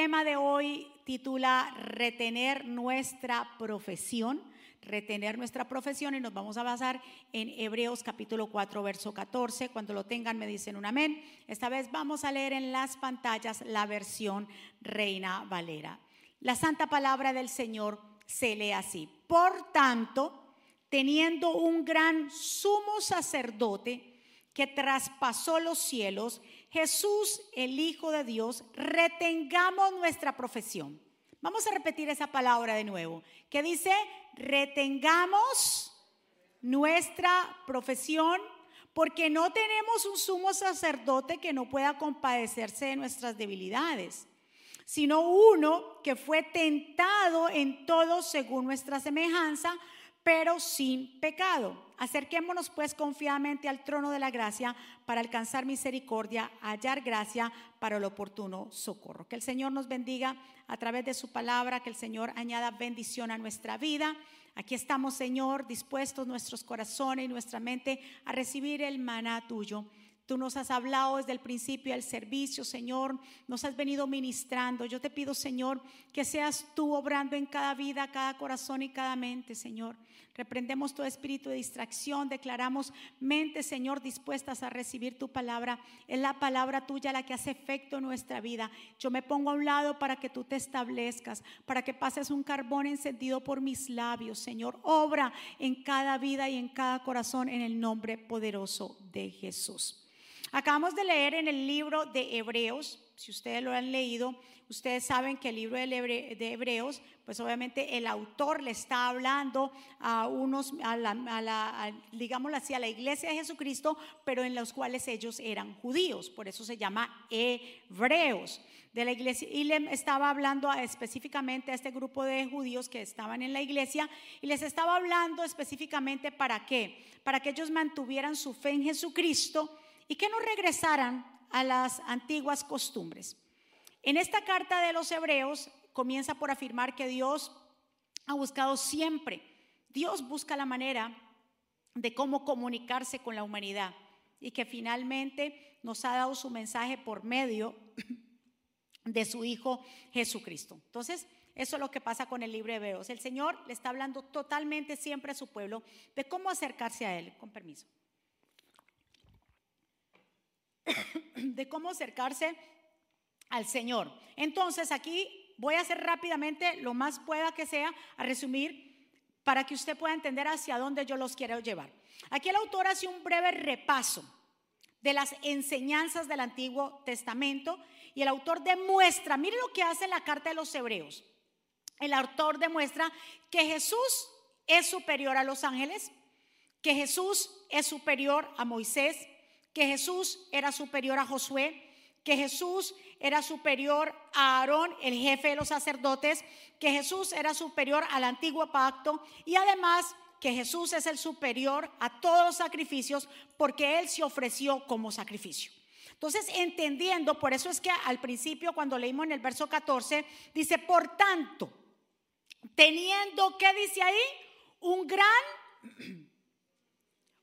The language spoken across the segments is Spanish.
tema de hoy titula Retener nuestra profesión. Retener nuestra profesión y nos vamos a basar en Hebreos capítulo 4, verso 14. Cuando lo tengan me dicen un amén. Esta vez vamos a leer en las pantallas la versión Reina Valera. La santa palabra del Señor se lee así. Por tanto, teniendo un gran sumo sacerdote que traspasó los cielos, Jesús, el Hijo de Dios, retengamos nuestra profesión. Vamos a repetir esa palabra de nuevo, que dice, retengamos nuestra profesión, porque no tenemos un sumo sacerdote que no pueda compadecerse de nuestras debilidades, sino uno que fue tentado en todo según nuestra semejanza, pero sin pecado. Acerquémonos pues confiadamente al trono de la gracia para alcanzar misericordia, hallar gracia para el oportuno socorro. Que el Señor nos bendiga a través de su palabra, que el Señor añada bendición a nuestra vida. Aquí estamos, Señor, dispuestos nuestros corazones y nuestra mente a recibir el maná tuyo. Tú nos has hablado desde el principio del servicio, Señor. Nos has venido ministrando. Yo te pido, Señor, que seas tú obrando en cada vida, cada corazón y cada mente, Señor. Reprendemos todo espíritu de distracción, declaramos mente, Señor, dispuestas a recibir tu palabra. Es la palabra tuya la que hace efecto en nuestra vida. Yo me pongo a un lado para que tú te establezcas, para que pases un carbón encendido por mis labios, Señor. Obra en cada vida y en cada corazón en el nombre poderoso de Jesús. Acabamos de leer en el libro de Hebreos, si ustedes lo han leído, ustedes saben que el libro de Hebreos, pues obviamente el autor le está hablando a unos, a la, a la iglesia de Jesucristo, pero en los cuales ellos eran judíos, por eso se llama Hebreos de la iglesia. Y le estaba hablando específicamente a este grupo de judíos que estaban en la iglesia y les estaba hablando específicamente para qué, para que ellos mantuvieran su fe en Jesucristo y que no regresaran a las antiguas costumbres. En esta carta de los hebreos comienza por afirmar que Dios ha buscado siempre, Dios busca la manera de cómo comunicarse con la humanidad y que finalmente nos ha dado su mensaje por medio de su Hijo Jesucristo. Entonces, eso es lo que pasa con el libro de Hebreos. El Señor le está hablando totalmente siempre a su pueblo de cómo acercarse a Él. Con permiso. De cómo acercarse al Señor. Entonces aquí voy a hacer rápidamente lo más pueda que sea a resumir para que usted pueda entender hacia dónde yo los quiero llevar. Aquí el autor hace un breve repaso de las enseñanzas del Antiguo Testamento y el autor demuestra, mire lo que hace en la carta de los Hebreos. El autor demuestra que Jesús es superior a los ángeles, que Jesús es superior a Moisés, que Jesús era superior a Josué, que Jesús era superior a Aarón, el jefe de los sacerdotes, que Jesús era superior al antiguo pacto y además que Jesús es el superior a todos los sacrificios porque Él se ofreció como sacrificio. Entonces, entendiendo, por eso es que al principio cuando leímos en el verso 14, dice, por tanto, teniendo, ¿qué dice ahí? Un gran,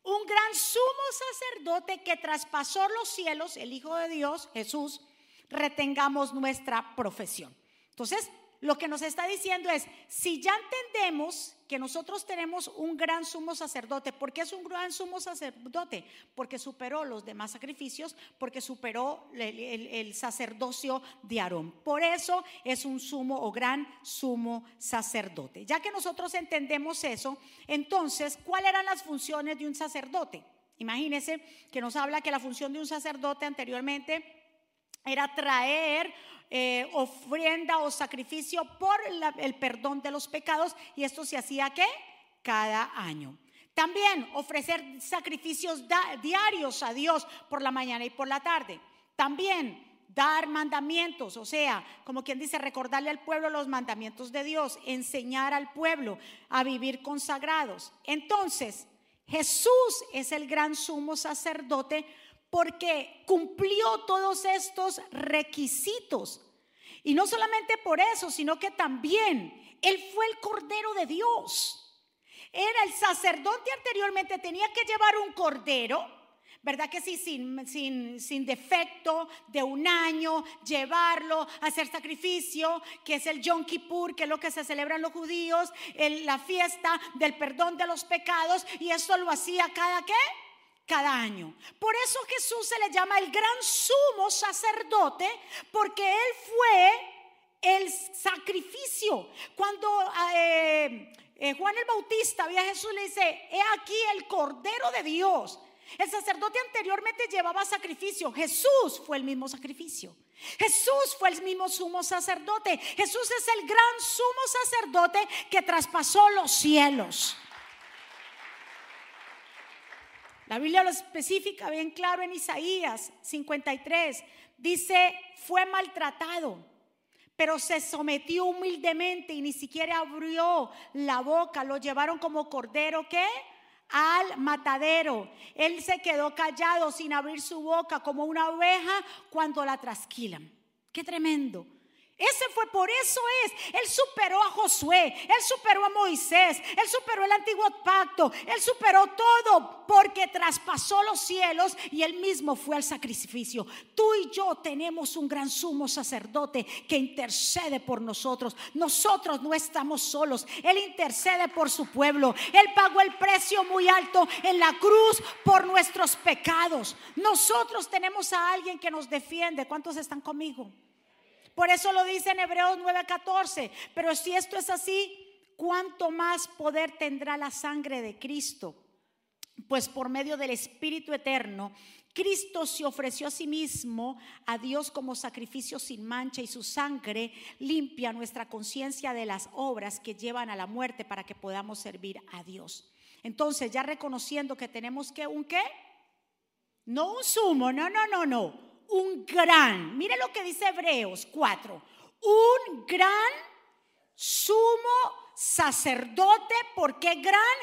un gran sumo sacerdote que traspasó los cielos, el Hijo de Dios, Jesús, retengamos nuestra profesión. Entonces, lo que nos está diciendo es, si ya entendemos que nosotros tenemos un gran sumo sacerdote, ¿por qué es un gran sumo sacerdote? Porque superó los demás sacrificios, porque superó el, sacerdocio de Aarón. Por eso es un sumo o gran sumo sacerdote. Ya que nosotros entendemos eso, entonces, ¿cuáles eran las funciones de un sacerdote? Imagínense que nos habla que la función de un sacerdote anteriormente era traer eh, ofrenda o sacrificio por el perdón de los pecados y esto se hacía ¿qué? Cada año. También ofrecer sacrificios diarios a Dios por la mañana y por la tarde. También dar mandamientos, o sea, como quien dice, recordarle al pueblo los mandamientos de Dios, enseñar al pueblo a vivir consagrados. Entonces, Jesús es el gran sumo sacerdote porque cumplió todos estos requisitos. Y no solamente por eso, sino que también Él fue el Cordero de Dios. Era el sacerdote anteriormente, tenía que llevar un cordero, ¿verdad que sí? Sin, sin, sin, defecto, de un año, llevarlo, hacer sacrificio, que es el Yom Kippur, que es lo que se celebran los judíos, la fiesta del perdón de los pecados, y esto lo hacía cada qué? Cada año. Por eso Jesús se le llama el gran sumo sacerdote, porque él fue el sacrificio. Cuando eh, eh, Juan el Bautista ve a Jesús, le dice, he aquí el Cordero de Dios el sacerdote anteriormente llevaba sacrificio. Jesús fue el mismo sacrificio. Jesús fue el mismo sumo sacerdote. Jesús es el gran sumo sacerdote que traspasó los cielos. La Biblia lo especifica bien claro en Isaías 53. Dice, fue maltratado, pero se sometió humildemente y ni siquiera abrió la boca. Lo llevaron como cordero, ¿qué? al matadero. Él se quedó callado sin abrir su boca como una oveja cuando la trasquilan. Qué tremendo. Ese fue por eso es. Él superó a Josué, él superó a Moisés, él superó el antiguo pacto, él superó todo porque traspasó los cielos y él mismo fue al sacrificio. Tú y yo tenemos un gran sumo sacerdote que intercede por nosotros. Nosotros no estamos solos, él intercede por su pueblo. Él pagó el precio muy alto en la cruz por nuestros pecados. Nosotros tenemos a alguien que nos defiende. ¿Cuántos están conmigo? Por eso lo dice en Hebreos 9:14. Pero si esto es así, ¿cuánto más poder tendrá la sangre de Cristo? Pues por medio del Espíritu Eterno, Cristo se ofreció a sí mismo a Dios como sacrificio sin mancha y su sangre limpia nuestra conciencia de las obras que llevan a la muerte para que podamos servir a Dios. Entonces, ya reconociendo que tenemos que un qué? No un sumo, no, no, no, no un gran, mire lo que dice Hebreos 4, un gran sumo sacerdote, ¿por qué gran?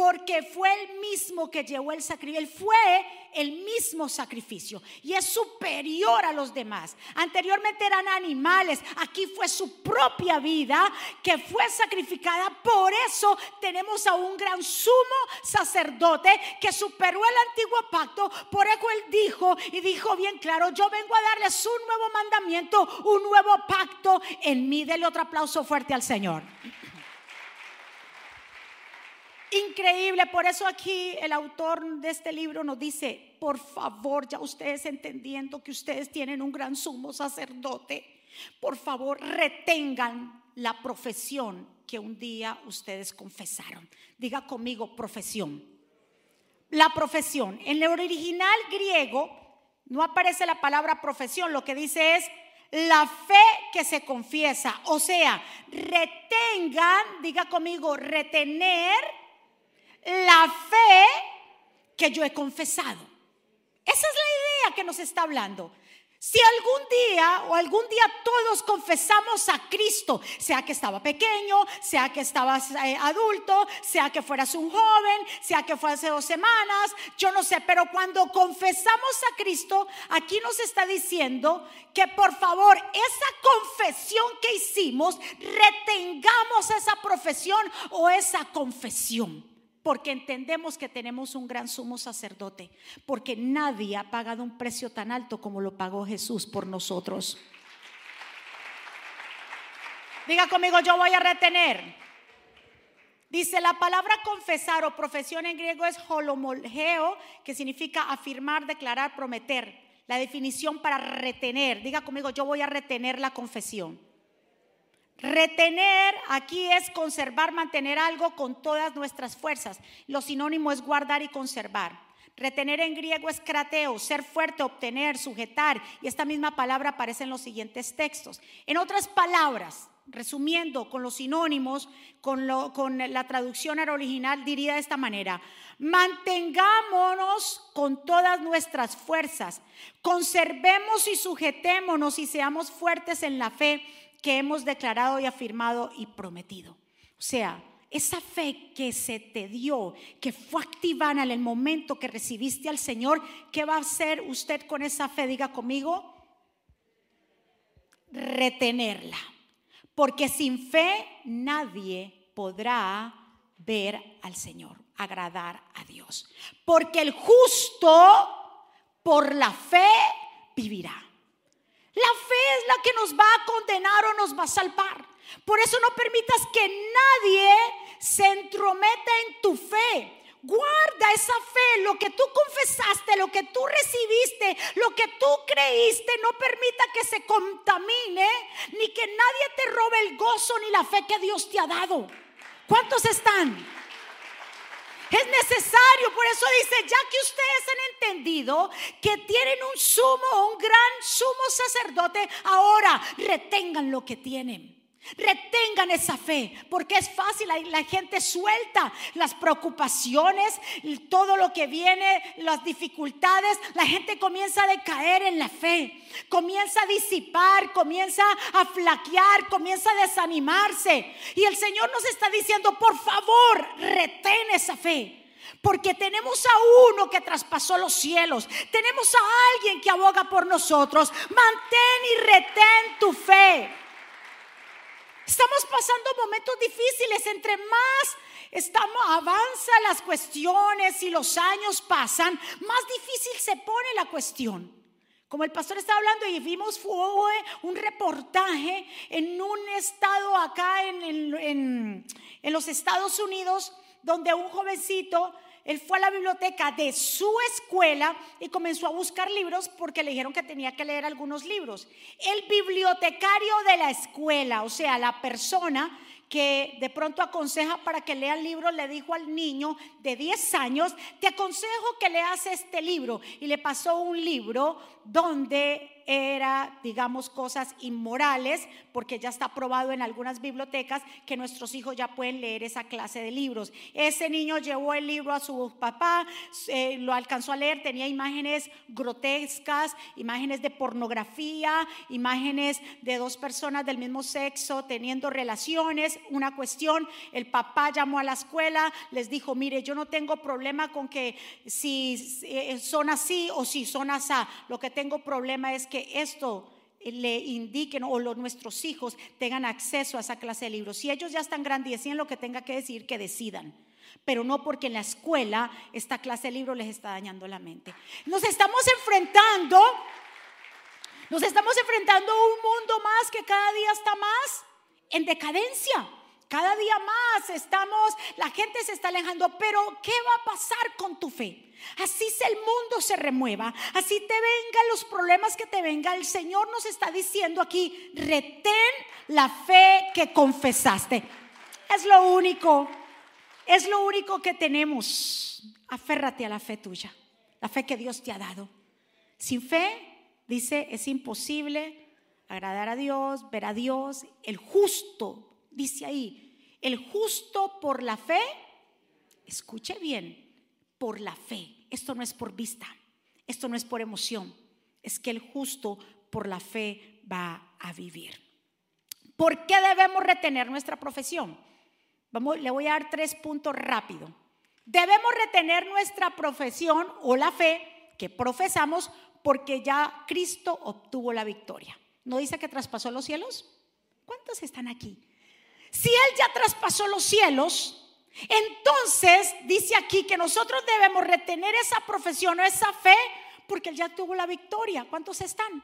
Porque fue el mismo que llevó el sacrificio, él fue el mismo sacrificio y es superior a los demás. Anteriormente eran animales, aquí fue su propia vida que fue sacrificada, por eso tenemos a un gran sumo sacerdote que superó el antiguo pacto, por eso él dijo y dijo bien claro, yo vengo a darles un nuevo mandamiento, un nuevo pacto en mí. Dele otro aplauso fuerte al Señor. Increíble, por eso aquí el autor de este libro nos dice, por favor, ya ustedes entendiendo que ustedes tienen un gran sumo sacerdote, por favor retengan la profesión que un día ustedes confesaron. Diga conmigo profesión. La profesión. En el original griego no aparece la palabra profesión, lo que dice es la fe que se confiesa. O sea, retengan, diga conmigo, retener la fe que yo he confesado. Esa es la idea que nos está hablando. Si algún día o algún día todos confesamos a Cristo, sea que estaba pequeño, sea que estabas eh, adulto, sea que fueras un joven, sea que fue hace dos semanas, yo no sé, pero cuando confesamos a Cristo, aquí nos está diciendo que por favor esa confesión que hicimos, retengamos esa profesión o esa confesión porque entendemos que tenemos un gran sumo sacerdote, porque nadie ha pagado un precio tan alto como lo pagó Jesús por nosotros. Diga conmigo, yo voy a retener. Dice la palabra confesar o profesión en griego es holomolgeo, que significa afirmar, declarar, prometer. La definición para retener. Diga conmigo, yo voy a retener la confesión. Retener aquí es conservar, mantener algo con todas nuestras fuerzas. Lo sinónimo es guardar y conservar. Retener en griego es crateo, ser fuerte, obtener, sujetar. Y esta misma palabra aparece en los siguientes textos. En otras palabras, resumiendo con los sinónimos, con, con la traducción original, diría de esta manera, mantengámonos con todas nuestras fuerzas, conservemos y sujetémonos y seamos fuertes en la fe que hemos declarado y afirmado y prometido. O sea, esa fe que se te dio, que fue activada en el momento que recibiste al Señor, ¿qué va a hacer usted con esa fe? Diga conmigo, retenerla. Porque sin fe nadie podrá ver al Señor, agradar a Dios. Porque el justo por la fe vivirá. La fe es la que nos va a condenar o nos va a salvar. Por eso no permitas que nadie se entrometa en tu fe. Guarda esa fe, lo que tú confesaste, lo que tú recibiste, lo que tú creíste, no permita que se contamine, ni que nadie te robe el gozo ni la fe que Dios te ha dado. ¿Cuántos están? Es necesario, por eso dice, ya que ustedes han entendido que tienen un sumo, un gran sumo sacerdote, ahora retengan lo que tienen. Retengan esa fe, porque es fácil, la, gente suelta las preocupaciones, todo lo que viene, las dificultades, la gente comienza a decaer en la fe, comienza a disipar, comienza a flaquear, comienza a desanimarse. Y el Señor nos está diciendo, por favor, retén esa fe. Porque tenemos a uno que traspasó los cielos. Tenemos a alguien que aboga por nosotros. Mantén y retén tu fe. Estamos pasando momentos difíciles. Entre más estamos, avanza las cuestiones y los años pasan, más difícil se pone la cuestión. Como el pastor estaba hablando y vimos fue un reportaje en un estado acá en, en los Estados Unidos donde un jovencito él fue a la biblioteca de su escuela y comenzó a buscar libros porque le dijeron que tenía que leer algunos libros. El bibliotecario de la escuela, o sea, la persona que de pronto aconseja para que lea el libro, le dijo al niño de 10 años, te aconsejo que leas este libro. Y le pasó un libro donde era, digamos, cosas inmorales, porque ya está aprobado en algunas bibliotecas que nuestros hijos ya pueden leer esa clase de libros. Ese niño llevó el libro a su papá, eh, lo alcanzó a leer, tenía imágenes grotescas, imágenes de pornografía, imágenes de dos personas del mismo sexo teniendo relaciones, una cuestión, el papá llamó a la escuela, les dijo, mire, yo no tengo problema con que si eh, son así o si son así, lo que tengo problema es que esto le indiquen o los, nuestros hijos tengan acceso a esa clase de libros. Si ellos ya están grandes y lo que tenga que decir, que decidan. Pero no porque en la escuela esta clase de libros les está dañando la mente. Nos estamos enfrentando, nos estamos enfrentando a un mundo más que cada día está más en decadencia. Cada día más estamos, la gente se está alejando, pero ¿qué va a pasar con tu fe? Así el mundo se remueva, así te vengan los problemas que te venga, el Señor nos está diciendo aquí, retén la fe que confesaste. Es lo único, es lo único que tenemos. Aférrate a la fe tuya, la fe que Dios te ha dado. Sin fe, dice, es imposible agradar a Dios, ver a Dios, el justo dice ahí, el justo por la fe, escuche bien, por la fe. Esto no es por vista, esto no es por emoción, es que el justo por la fe va a vivir. ¿Por qué debemos retener nuestra profesión? Vamos, le voy a dar tres puntos rápido. Debemos retener nuestra profesión o la fe que profesamos porque ya Cristo obtuvo la victoria. ¿No dice que traspasó los cielos? ¿Cuántos están aquí? Si Él ya traspasó los cielos, entonces dice aquí que nosotros debemos retener esa profesión o esa fe porque Él ya tuvo la victoria. ¿Cuántos están?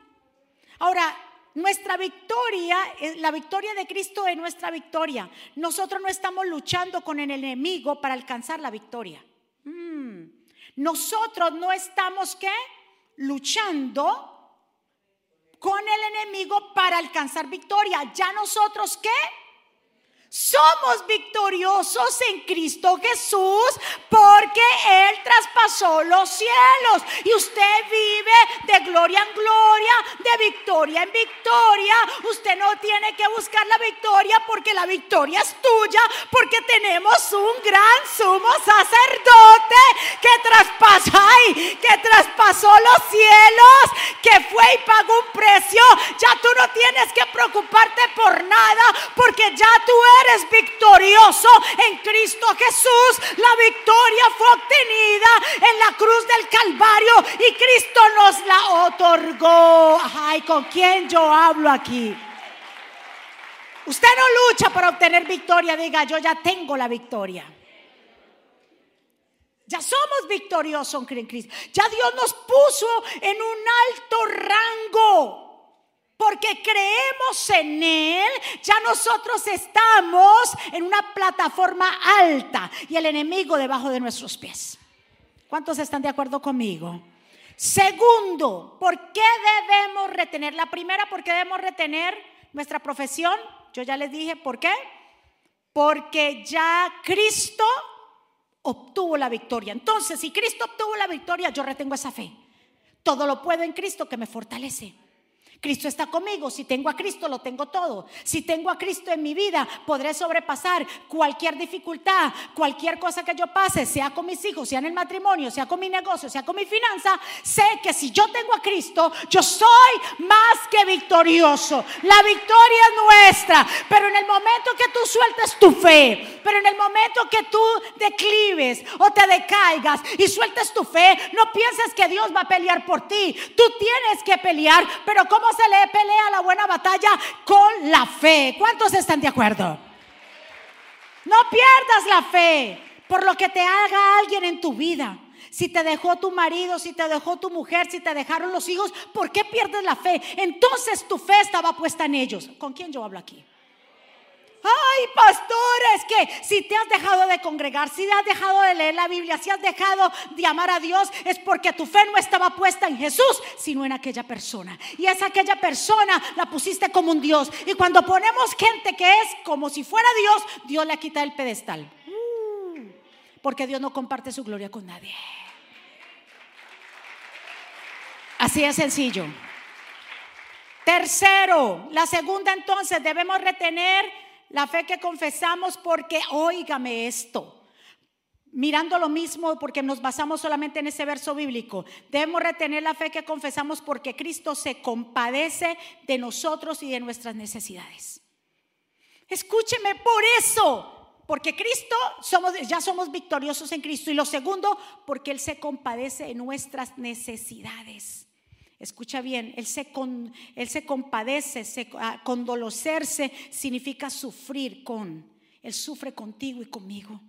Ahora, nuestra victoria, la victoria de Cristo es nuestra victoria. Nosotros no estamos luchando con el enemigo para alcanzar la victoria. Mm. Nosotros no estamos qué? Luchando con el enemigo para alcanzar victoria. Ya nosotros qué? Somos victoriosos en Cristo Jesús porque Él traspasó los cielos y usted vive de gloria en gloria, de victoria en victoria. Usted no tiene que buscar la victoria porque la victoria es tuya, porque tenemos un gran sumo sacerdote que traspasó, que traspasó los cielos, que fue y pagó un precio. Ya tú no tienes que preocuparte por porque ya tú eres victorioso en Cristo Jesús. La victoria fue obtenida en la cruz del Calvario y Cristo nos la otorgó. Ay, ¿con quién yo hablo aquí? Usted no lucha para obtener victoria, diga, yo ya tengo la victoria. Ya somos victoriosos en Cristo. Ya Dios nos puso en un alto rango. Porque creemos en Él, ya nosotros estamos en una plataforma alta y el enemigo debajo de nuestros pies. ¿Cuántos están de acuerdo conmigo? Segundo, ¿por qué debemos retener? La primera, ¿por qué debemos retener nuestra profesión? Yo ya les dije, ¿por qué? Porque ya Cristo obtuvo la victoria. Entonces, si Cristo obtuvo la victoria, yo retengo esa fe. Todo lo puedo en Cristo que me fortalece. Cristo está conmigo. Si tengo a Cristo, lo tengo todo. Si tengo a Cristo en mi vida, podré sobrepasar cualquier dificultad, cualquier cosa que yo pase, sea con mis hijos, sea en el matrimonio, sea con mi negocio, sea con mi finanza. Sé que si yo tengo a Cristo, yo soy más que victorioso. La victoria es nuestra. Pero en el momento que tú sueltes tu fe, pero en el momento que tú declives o te decaigas y sueltes tu fe, no pienses que Dios va a pelear por ti. Tú tienes que pelear, pero como se le pelea la buena batalla? Con la fe. ¿Cuántos están de acuerdo? No pierdas la fe por lo que te haga alguien en tu vida. Si te dejó tu marido, si te dejó tu mujer, si te dejaron los hijos, ¿por qué pierdes la fe? Entonces tu fe estaba puesta en ellos. ¿Con quién yo hablo aquí? Ay, pastor, es que si te has dejado de congregar, si te has dejado de leer la Biblia, si has dejado de amar a Dios, es porque tu fe no estaba puesta en Jesús, sino en aquella persona. Y es aquella persona la pusiste como un Dios. Y cuando ponemos gente que es como si fuera Dios, Dios le quita el pedestal. Uh, porque Dios no comparte su gloria con nadie. Así es sencillo. Tercero, la segunda entonces debemos retener la fe que confesamos porque, óigame esto, mirando lo mismo porque nos basamos solamente en ese verso bíblico. Debemos retener la fe que confesamos porque Cristo se compadece de nosotros y de nuestras necesidades. Escúcheme por eso. Porque Cristo somos, ya somos victoriosos en Cristo. Y lo segundo, porque Él se compadece de nuestras necesidades. Escucha bien, él se, con, él se compadece, se, ah, condolocerse significa sufrir con. Él sufre contigo y conmigo.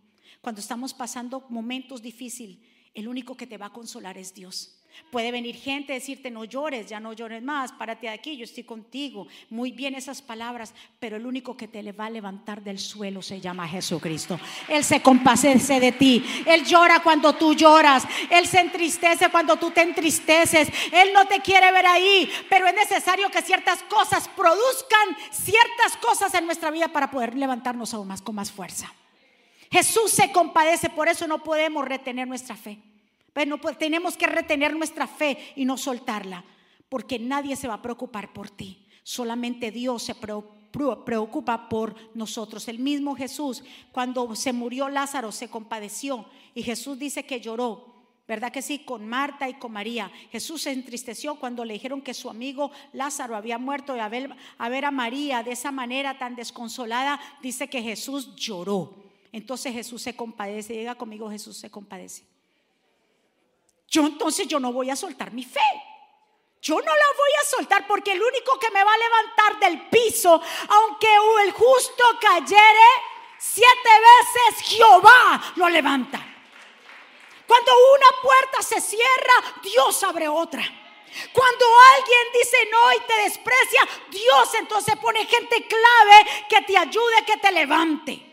Cuando estamos pasando momentos difíciles, el único que te va a consolar es Dios. Puede venir gente decirte, no llores, ya no llores más, párate de aquí, yo estoy contigo. Muy bien esas palabras, pero el único que te le va a levantar del suelo se llama Jesucristo. Él se compadece de ti. Él llora cuando tú lloras. Él se entristece cuando tú te entristeces. Él no te quiere ver ahí, pero es necesario que ciertas cosas produzcan ciertas cosas en nuestra vida para poder levantarnos aún más con más fuerza. Jesús se compadece, por eso no podemos retener nuestra fe. Bueno, pues tenemos que retener nuestra fe y no soltarla, porque nadie se va a preocupar por ti. Solamente Dios se preocupa por nosotros. El mismo Jesús, cuando se murió Lázaro, se compadeció y Jesús dice que lloró. ¿Verdad que sí? Con Marta y con María. Jesús se entristeció cuando le dijeron que su amigo Lázaro había muerto y a ver, a ver a María de esa manera tan desconsolada, dice que Jesús lloró. Entonces Jesús se compadece. Diga conmigo, Jesús se compadece. Yo entonces yo no voy a soltar mi fe. Yo no la voy a soltar porque el único que me va a levantar del piso, aunque el justo cayere siete veces, Jehová lo levanta. Cuando una puerta se cierra, Dios abre otra. Cuando alguien dice no y te desprecia, Dios entonces pone gente clave que te ayude, que te levante.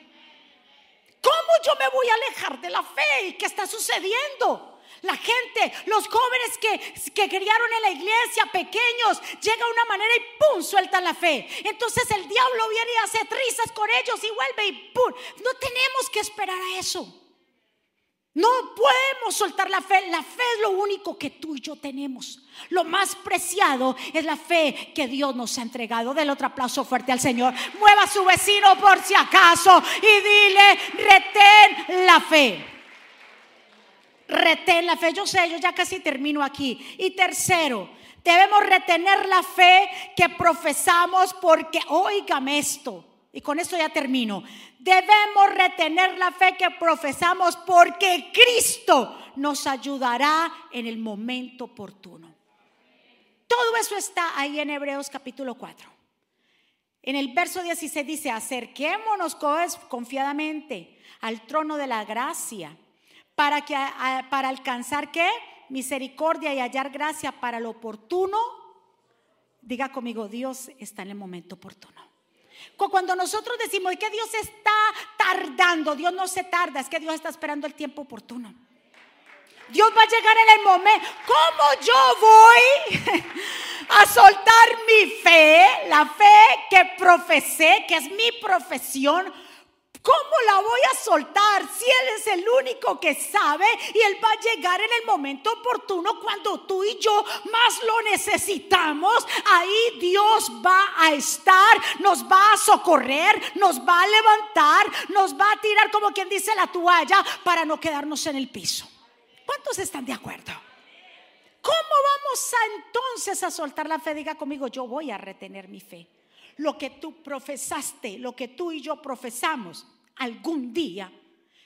¿Cómo yo me voy a alejar de la fe? ¿Y qué está sucediendo? La gente, los jóvenes que, que criaron en la iglesia, pequeños, llega una manera y ¡pum! sueltan la fe. Entonces el diablo viene y hace trizas con ellos y vuelve y ¡pum! No tenemos que esperar a eso. No podemos soltar la fe. La fe es lo único que tú y yo tenemos. Lo más preciado es la fe que Dios nos ha entregado. Del otro aplauso fuerte al Señor. Mueva a su vecino por si acaso y dile, retén la fe retén la fe. Yo sé, yo ya casi termino aquí. Y tercero, debemos retener la fe que profesamos porque, oígame esto, y con esto ya termino. Debemos retener la fe que profesamos porque Cristo nos ayudará en el momento oportuno. Todo eso está ahí en Hebreos capítulo 4. En el verso 16 dice, acerquémonos confiadamente al trono de la gracia para, que, para alcanzar qué? Misericordia y hallar gracia para lo oportuno. Diga conmigo, Dios está en el momento oportuno. Cuando nosotros decimos que Dios está tardando, Dios no se tarda, es que Dios está esperando el tiempo oportuno. Dios va a llegar en el momento. ¿Cómo yo voy a soltar mi fe, la fe que profesé, que es mi profesión? ¿Cómo la voy a soltar si Él es el único que sabe y Él va a llegar en el momento oportuno cuando tú y yo más lo necesitamos? Ahí Dios va a estar, nos va a socorrer, nos va a levantar, nos va a tirar como quien dice la toalla para no quedarnos en el piso. ¿Cuántos están de acuerdo? ¿Cómo vamos a entonces a soltar la fe? Diga conmigo, yo voy a retener mi fe. Lo que tú profesaste, lo que tú y yo profesamos, algún día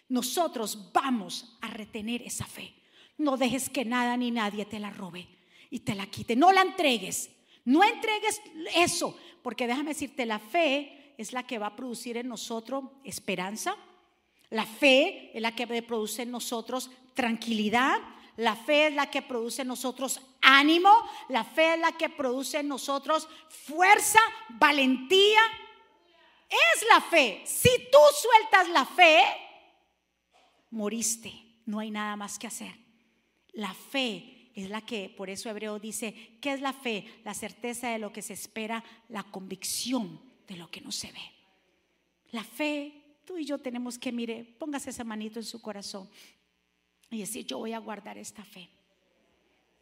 nosotros vamos a retener esa fe. No dejes que nada ni nadie te la robe y te la quite. No la entregues. No entregues eso, porque déjame decirte, la fe es la que va a producir en nosotros esperanza. La fe es la que produce en nosotros tranquilidad. La fe es la que produce en nosotros ánimo. La fe es la que produce en nosotros fuerza, valentía. Es la fe. Si tú sueltas la fe, moriste. No hay nada más que hacer. La fe es la que, por eso Hebreo dice, ¿qué es la fe? La certeza de lo que se espera, la convicción de lo que no se ve. La fe, tú y yo tenemos que, mire, póngase esa manito en su corazón y decir, yo voy a guardar esta fe.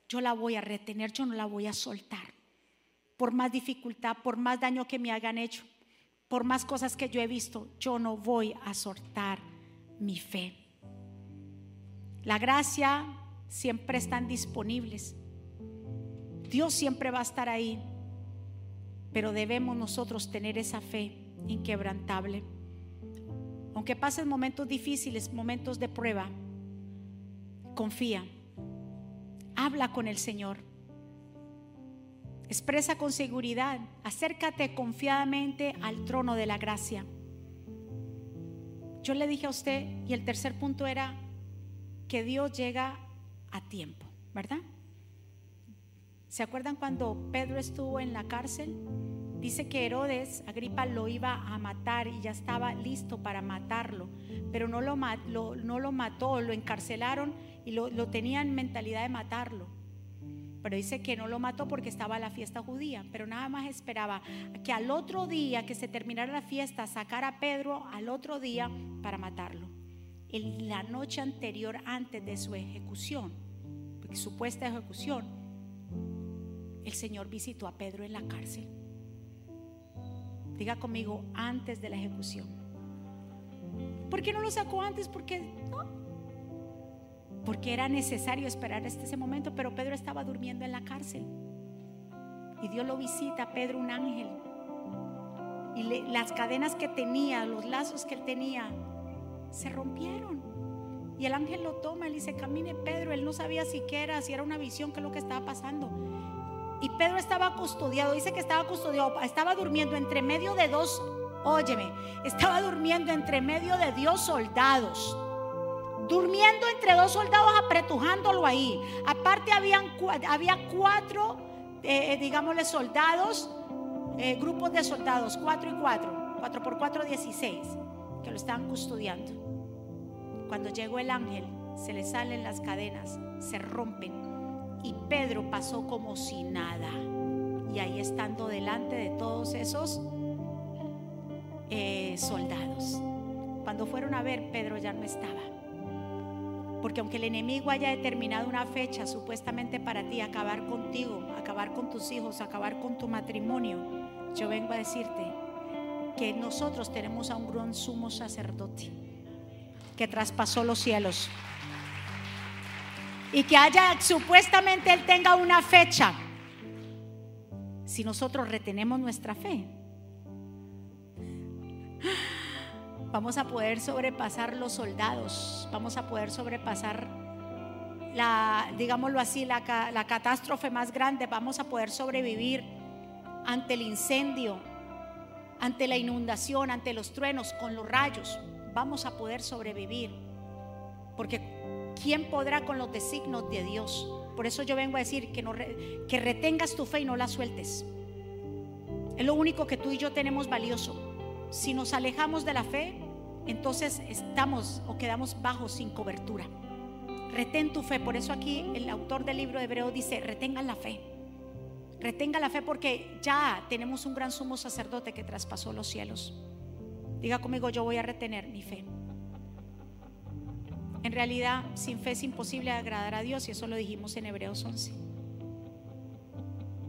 Yo la voy a retener, yo no la voy a soltar. Por más dificultad, por más daño que me hagan hecho, por más cosas que yo he visto, yo no voy a soltar mi fe. La gracia siempre están disponibles. Dios siempre va a estar ahí, pero debemos nosotros tener esa fe inquebrantable. Aunque pasen momentos difíciles, momentos de prueba, confía, habla con el Señor, expresa con seguridad, acércate confiadamente al trono de la gracia. Yo le dije a usted, y el tercer punto era que Dios llega a tiempo, ¿verdad? ¿Se acuerdan cuando Pedro estuvo en la cárcel? Dice que Herodes, Agripa, lo iba a matar y ya estaba listo para matarlo, pero no lo, lo mató, lo encarcelaron y lo, lo tenía en mentalidad de matarlo. Pero dice que no lo mató porque estaba la fiesta judía, pero nada más esperaba que al otro día que se terminara la fiesta sacara a Pedro al otro día para matarlo. En la noche anterior antes de su ejecución, supuesta ejecución, el Señor visitó a Pedro en la cárcel. Diga conmigo, antes de la ejecución. ¿Por qué no lo sacó antes? Porque no, porque era necesario esperar hasta ese momento, pero Pedro estaba durmiendo en la cárcel. Y Dios lo visita, Pedro, un ángel. Y las cadenas que tenía, los lazos que él tenía, se rompieron. Y el ángel lo toma, y dice, camine Pedro. Él no sabía siquiera si era una visión, qué es lo que estaba pasando. Y Pedro estaba custodiado, dice que estaba custodiado, estaba durmiendo entre medio de dos, óyeme, estaba durmiendo entre medio de Dios soldados durmiendo entre dos soldados apretujándolo ahí. Aparte habían, había cuatro, eh, eh, digámosle, soldados, eh, grupos de soldados, cuatro y cuatro, cuatro por cuatro, dieciséis, que lo estaban custodiando. Cuando llegó el ángel, se le salen las cadenas, se rompen. Y Pedro pasó como si nada. Y ahí estando delante de todos esos soldados. Cuando fueron a ver, Pedro ya no estaba. Porque aunque el enemigo haya determinado una fecha supuestamente para ti, acabar contigo, acabar con tus hijos, acabar con tu matrimonio, yo vengo a decirte que nosotros tenemos a un gran sumo sacerdote que traspasó los cielos. Y que haya supuestamente él tenga una fecha. Si nosotros retenemos nuestra fe, vamos a poder sobrepasar los soldados, vamos a poder sobrepasar la, digámoslo así, la, catástrofe más grande, vamos a poder sobrevivir ante el incendio, ante la inundación, ante los truenos, con los rayos, vamos a poder sobrevivir. Porque ¿quién podrá con los designos de Dios? Por eso yo vengo a decir que, no que retengas tu fe y no la sueltes. Es lo único que tú y yo tenemos valioso. Si nos alejamos de la fe, entonces estamos o quedamos bajos sin cobertura. Retén tu fe. Por eso aquí el autor del libro de Hebreo dice, retengan la fe. Retenga la fe porque ya tenemos un gran sumo sacerdote que traspasó los cielos. Diga conmigo, yo voy a retener mi fe. En realidad, sin fe es imposible agradar a Dios y eso lo dijimos en Hebreos 11.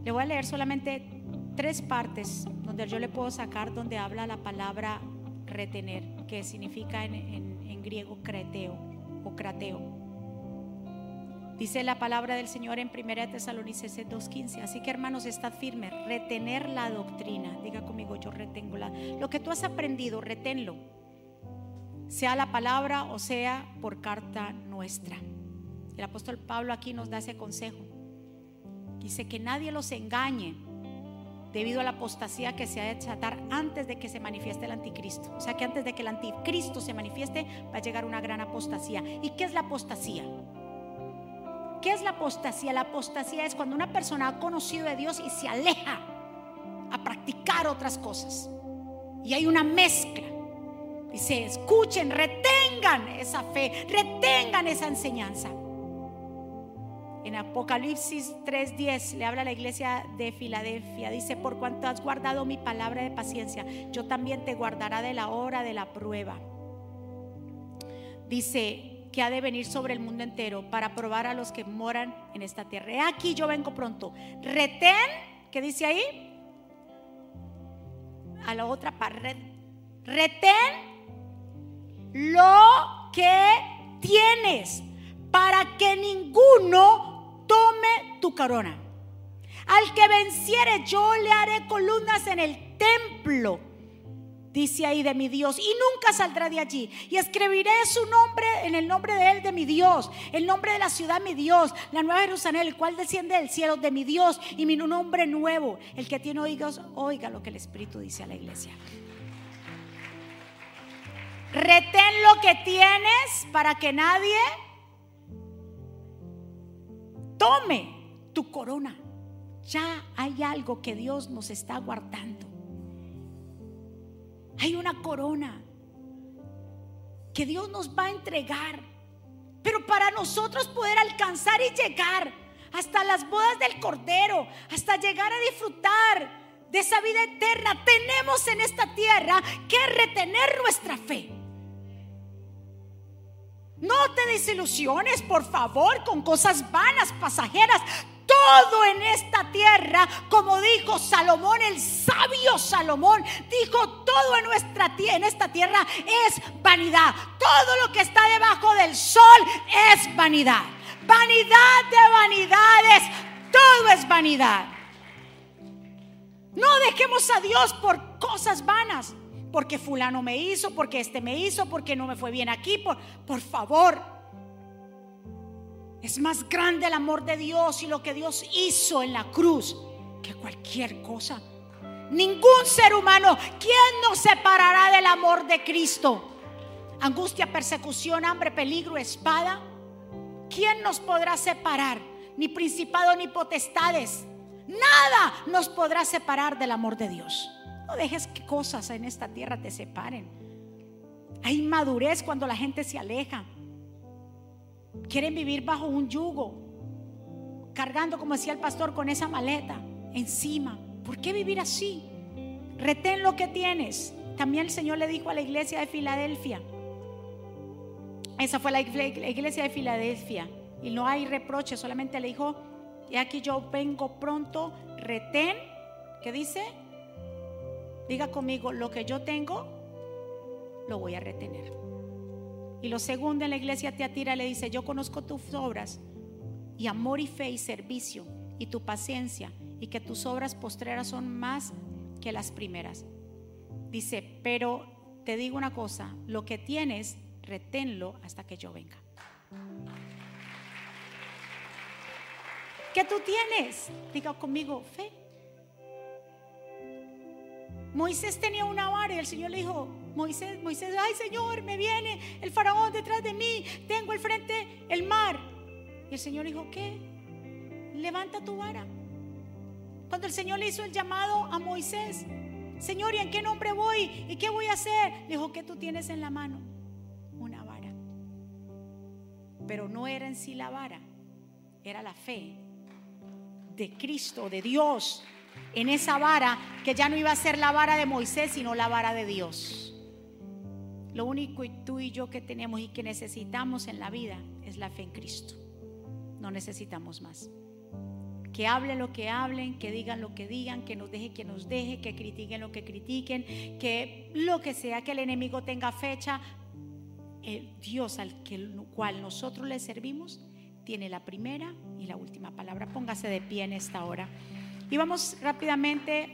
Le voy a leer solamente tres partes donde yo le puedo sacar donde habla la palabra retener, que significa en, griego creteo o crateo. Dice la palabra del Señor en 1 Tesalonicenses 2.15. Así que hermanos, estad firmes, retener la doctrina. Diga conmigo, yo retengo la... Lo que tú has aprendido, reténlo. Sea la palabra o sea por carta nuestra. El apóstol Pablo aquí nos da ese consejo. Dice que nadie los engañe debido a la apostasía que se ha de desatar antes de que se manifieste el anticristo. O sea que antes de que el anticristo se manifieste va a llegar una gran apostasía. ¿Y qué es la apostasía? ¿Qué es la apostasía? La apostasía es cuando una persona ha conocido de Dios y se aleja a practicar otras cosas. Y hay una mezcla. Dice, escuchen, retengan esa fe, retengan esa enseñanza. En Apocalipsis 3:10 le habla a la iglesia de Filadelfia. Dice, por cuanto has guardado mi palabra de paciencia, yo también te guardará de la hora de la prueba. Dice que ha de venir sobre el mundo entero para probar a los que moran en esta tierra. aquí yo vengo pronto. Retén, ¿qué dice ahí? A la otra parte. Retén lo que tienes para que ninguno tome tu corona. Al que venciere, yo le haré columnas en el templo, dice ahí de mi Dios, y nunca saldrá de allí. Y escribiré su nombre en el nombre de él, de mi Dios, el nombre de la ciudad, mi Dios, la nueva Jerusalén, el cual desciende del cielo, de mi Dios, y mi nombre nuevo. El que tiene oídos, oiga lo que el Espíritu dice a la iglesia. Retén lo que tienes para que nadie tome tu corona. Ya hay algo que Dios nos está guardando. Hay una corona que Dios nos va a entregar. Pero para nosotros poder alcanzar y llegar hasta las bodas del Cordero, hasta llegar a disfrutar de esa vida eterna, tenemos en esta tierra que retener nuestra fe. No te desilusiones, por favor, con cosas vanas, pasajeras. Todo en esta tierra, como dijo Salomón, el sabio Salomón, dijo todo en nuestra en esta tierra es vanidad. Todo lo que está debajo del sol es vanidad. Vanidad de vanidades, todo es vanidad. No dejemos a Dios por cosas vanas porque fulano me hizo, porque este me hizo, porque no me fue bien aquí. Por, por favor, es más grande el amor de Dios y lo que Dios hizo en la cruz que cualquier cosa. Ningún ser humano, ¿quién nos separará del amor de Cristo? Angustia, persecución, hambre, peligro, espada. ¿Quién nos podrá separar? Ni principado ni potestades. Nada nos podrá separar del amor de Dios. No dejes que cosas en esta tierra te separen. Hay madurez cuando la gente se aleja. Quieren vivir bajo un yugo, cargando, como decía el pastor, con esa maleta encima. ¿Por qué vivir así? Retén lo que tienes. También el Señor le dijo a la iglesia de Filadelfia. Esa fue la iglesia de Filadelfia. Y no hay reproche, solamente le dijo, y aquí yo vengo pronto, retén, ¿qué dice? Diga conmigo, lo que yo tengo, lo voy a retener. Y lo segundo en la iglesia te atira le dice, yo conozco tus obras y amor y fe y servicio y tu paciencia y que tus obras postreras son más que las primeras. Dice, pero te digo una cosa, lo que tienes, reténlo hasta que yo venga. ¿Qué tú tienes? Diga conmigo, fe. Moisés tenía una vara y el Señor le dijo, Moisés, Moisés, ay Señor, me viene el faraón detrás de mí, tengo al frente el mar. Y el Señor dijo, ¿qué? Levanta tu vara. Cuando el Señor le hizo el llamado a Moisés, Señor, ¿y en qué nombre voy? ¿Y qué voy a hacer? Le dijo, ¿qué tú tienes en la mano? Una vara. Pero no era en sí la vara, era la fe de Cristo, de Dios, en esa vara que ya no iba a ser la vara de Moisés, sino la vara de Dios. Lo único y tú y yo que tenemos y que necesitamos en la vida es la fe en Cristo. No necesitamos más. Que hablen lo que hablen, que digan lo que digan, que nos deje que nos deje, que critiquen lo que critiquen, que lo que sea que el enemigo tenga fecha, el Dios al cual nosotros le servimos tiene la primera y la última palabra. Póngase de pie en esta hora. Y vamos rápidamente,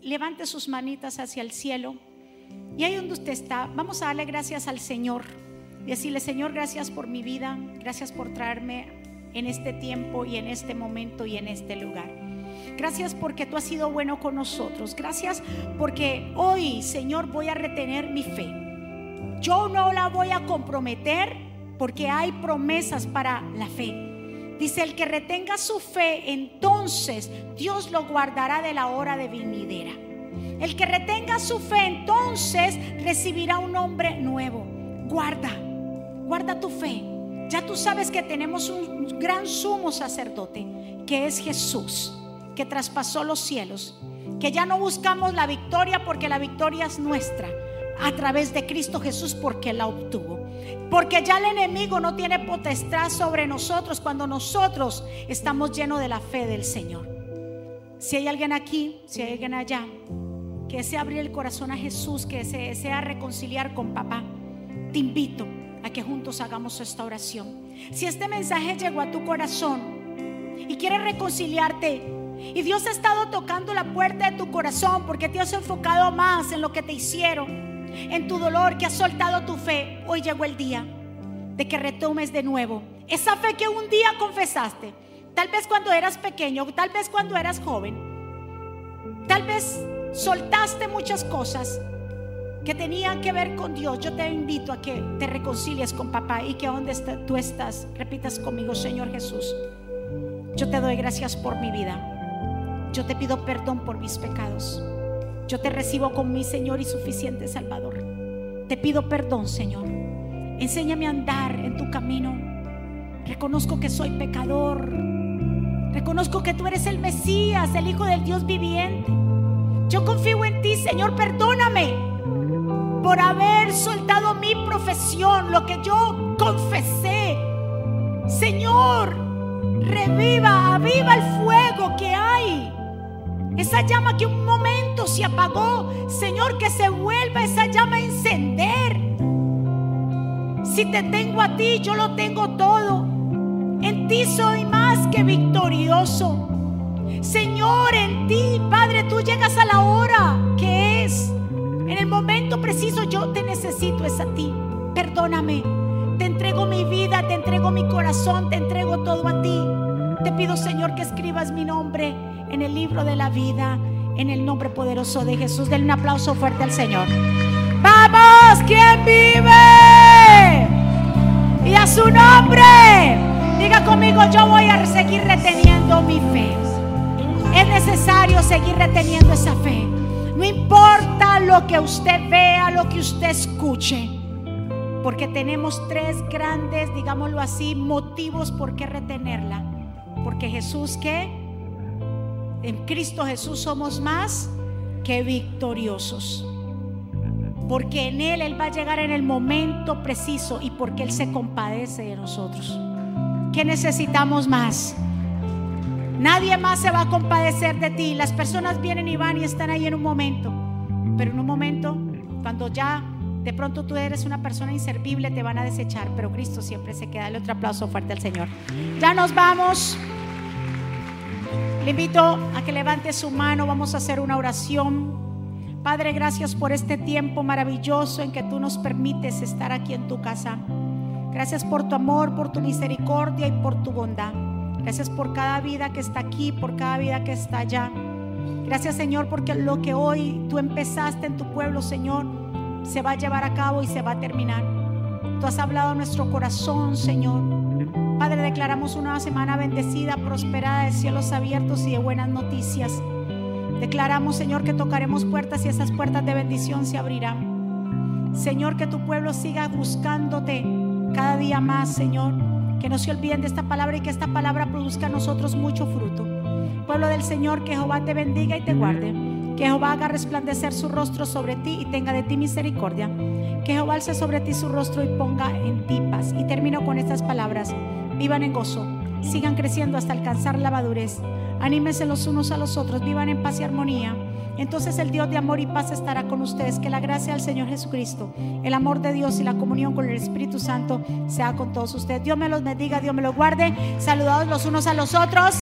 levante sus manitas hacia el cielo. Y ahí donde usted está, vamos a darle gracias al Señor. Decirle, Señor, gracias por mi vida, gracias por traerme en este tiempo y en este momento y en este lugar. Gracias porque tú has sido bueno con nosotros. Gracias porque hoy, Señor, voy a retener mi fe. Yo no la voy a comprometer porque hay promesas para la fe. Dice, el que retenga su fe, entonces Dios lo guardará de la hora de venidera. El que retenga su fe, entonces recibirá un hombre nuevo. Guarda, guarda tu fe. Ya tú sabes que tenemos un gran sumo sacerdote, que es Jesús, que traspasó los cielos. Que ya no buscamos la victoria porque la victoria es nuestra a través de Cristo Jesús porque la obtuvo. Porque ya el enemigo no tiene potestad sobre nosotros cuando nosotros estamos llenos de la fe del Señor. Si hay alguien aquí, si hay alguien allá, que desea abrir el corazón a Jesús, que se desea reconciliar con papá, te invito a que juntos hagamos esta oración. Si este mensaje llegó a tu corazón y quieres reconciliarte, y Dios ha estado tocando la puerta de tu corazón porque te has enfocado más en lo que te hicieron en tu dolor, que has soltado tu fe, hoy llegó el día de que retomes de nuevo esa fe que un día confesaste. Tal vez cuando eras pequeño, tal vez cuando eras joven. Tal vez soltaste muchas cosas que tenían que ver con Dios. Yo te invito a que te reconcilies con papá y que donde tú estás, repitas conmigo, Señor Jesús. Yo te doy gracias por mi vida. Yo te pido perdón por mis pecados. Yo te recibo como mi Señor y suficiente Salvador. Te pido perdón, Señor. Enséñame a andar en tu camino. Reconozco que soy pecador. Reconozco que tú eres el Mesías, el Hijo del Dios viviente. Yo confío en ti, Señor. Perdóname por haber soltado mi profesión, lo que yo confesé. Señor, reviva, aviva el fuego que hay esa llama que un momento se apagó, Señor, que se vuelva esa llama a encender. Si te tengo a ti, yo lo tengo todo. En ti soy más que victorioso. Señor, en ti, Padre, tú llegas a la hora que es. En el momento preciso yo te necesito, es a ti. Perdóname. Te entrego mi vida, te entrego mi corazón, te entrego todo a ti. Te pido, Señor, que escribas mi nombre en el libro de la vida, en el nombre poderoso de Jesús. Denle un aplauso fuerte al Señor. Vamos, ¿quién vive? Y a su nombre, diga conmigo, yo voy a seguir reteniendo mi fe. Es necesario seguir reteniendo esa fe. No importa lo que usted vea, lo que usted escuche. Porque tenemos tres grandes, digámoslo así, motivos por qué retenerla. Porque Jesús que en Cristo Jesús somos más que victoriosos. Porque en Él Él va a llegar en el momento preciso y porque Él se compadece de nosotros. ¿Qué necesitamos más? Nadie más se va a compadecer de ti. Las personas vienen y van y están ahí en un momento. Pero en un momento, cuando ya de pronto tú eres una persona inservible, te van a desechar. Pero Cristo siempre se queda. Dale otro aplauso fuerte al Señor. Ya nos vamos. Invito a que levante su mano, vamos a hacer una oración. Padre, gracias por este tiempo maravilloso en que tú nos permites estar aquí en tu casa. Gracias por tu amor, por tu misericordia y por tu bondad. Gracias por cada vida que está aquí, por cada vida que está allá. Gracias Señor porque lo que hoy tú empezaste en tu pueblo, Señor, se va a llevar a cabo y se va a terminar. Tú has hablado a nuestro corazón, Señor. Padre, declaramos una semana bendecida, prosperada de cielos abiertos y de buenas noticias. Declaramos, Señor, que tocaremos puertas y esas puertas de bendición se abrirán. Señor, que tu pueblo siga buscándote cada día más, Señor. Que no se olviden de esta palabra y que esta palabra produzca a nosotros mucho fruto. Pueblo del Señor, que Jehová te bendiga y te guarde. Que Jehová haga resplandecer su rostro sobre ti y tenga de ti misericordia. Que Jehová alce sobre ti su rostro y ponga en ti paz. Y termino con estas palabras. Vivan en gozo, sigan creciendo hasta alcanzar la madurez. Anímense los unos a los otros, vivan en paz y armonía. Entonces el Dios de amor y paz estará con ustedes. Que la gracia del Señor Jesucristo, el amor de Dios y la comunión con el Espíritu Santo sea con todos ustedes. Dios me los bendiga, Dios me los guarde. Saludados los unos a los otros.